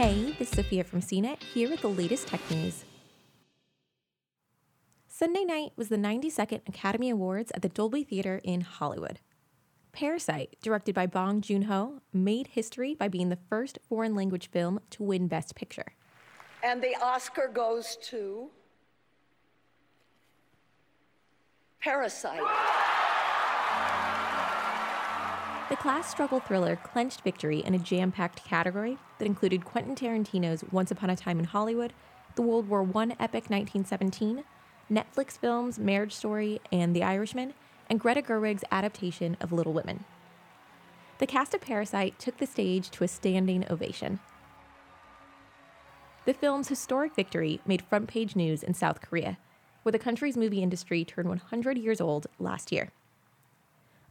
Hey, this is Sophia from CNET here with the latest tech news. Sunday night was the 92nd Academy Awards at the Dolby Theater in Hollywood. Parasite, directed by Bong Joon Ho, made history by being the first foreign language film to win Best Picture. And the Oscar goes to Parasite. The class struggle thriller clenched victory in a jam packed category that included Quentin Tarantino's Once Upon a Time in Hollywood, the World War I epic 1917, Netflix films Marriage Story and The Irishman, and Greta Gerwig's adaptation of Little Women. The cast of Parasite took the stage to a standing ovation. The film's historic victory made front page news in South Korea, where the country's movie industry turned 100 years old last year.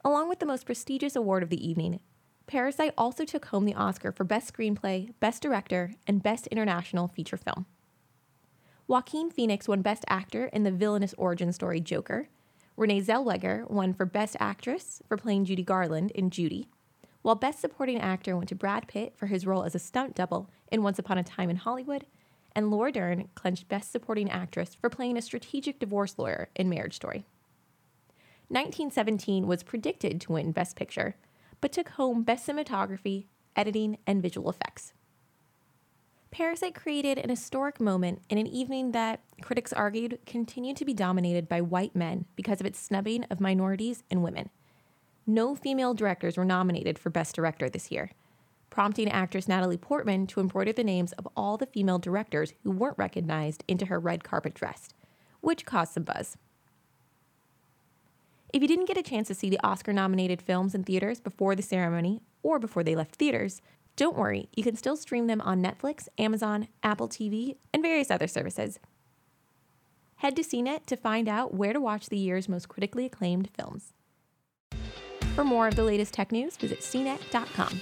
Along with the most prestigious award of the evening, Parasite also took home the Oscar for Best Screenplay, Best Director, and Best International Feature Film. Joaquin Phoenix won Best Actor in the villainous origin story Joker. Renee Zellweger won for Best Actress for playing Judy Garland in Judy, while Best Supporting Actor went to Brad Pitt for his role as a stunt double in Once Upon a Time in Hollywood, and Laura Dern clinched Best Supporting Actress for playing a strategic divorce lawyer in Marriage Story. 1917 was predicted to win Best Picture, but took home Best Cinematography, Editing, and Visual Effects. Parasite created an historic moment in an evening that, critics argued, continued to be dominated by white men because of its snubbing of minorities and women. No female directors were nominated for Best Director this year, prompting actress Natalie Portman to embroider the names of all the female directors who weren't recognized into her red carpet dress, which caused some buzz. If you didn't get a chance to see the Oscar nominated films in theaters before the ceremony or before they left theaters, don't worry, you can still stream them on Netflix, Amazon, Apple TV, and various other services. Head to CNET to find out where to watch the year's most critically acclaimed films. For more of the latest tech news, visit cnet.com.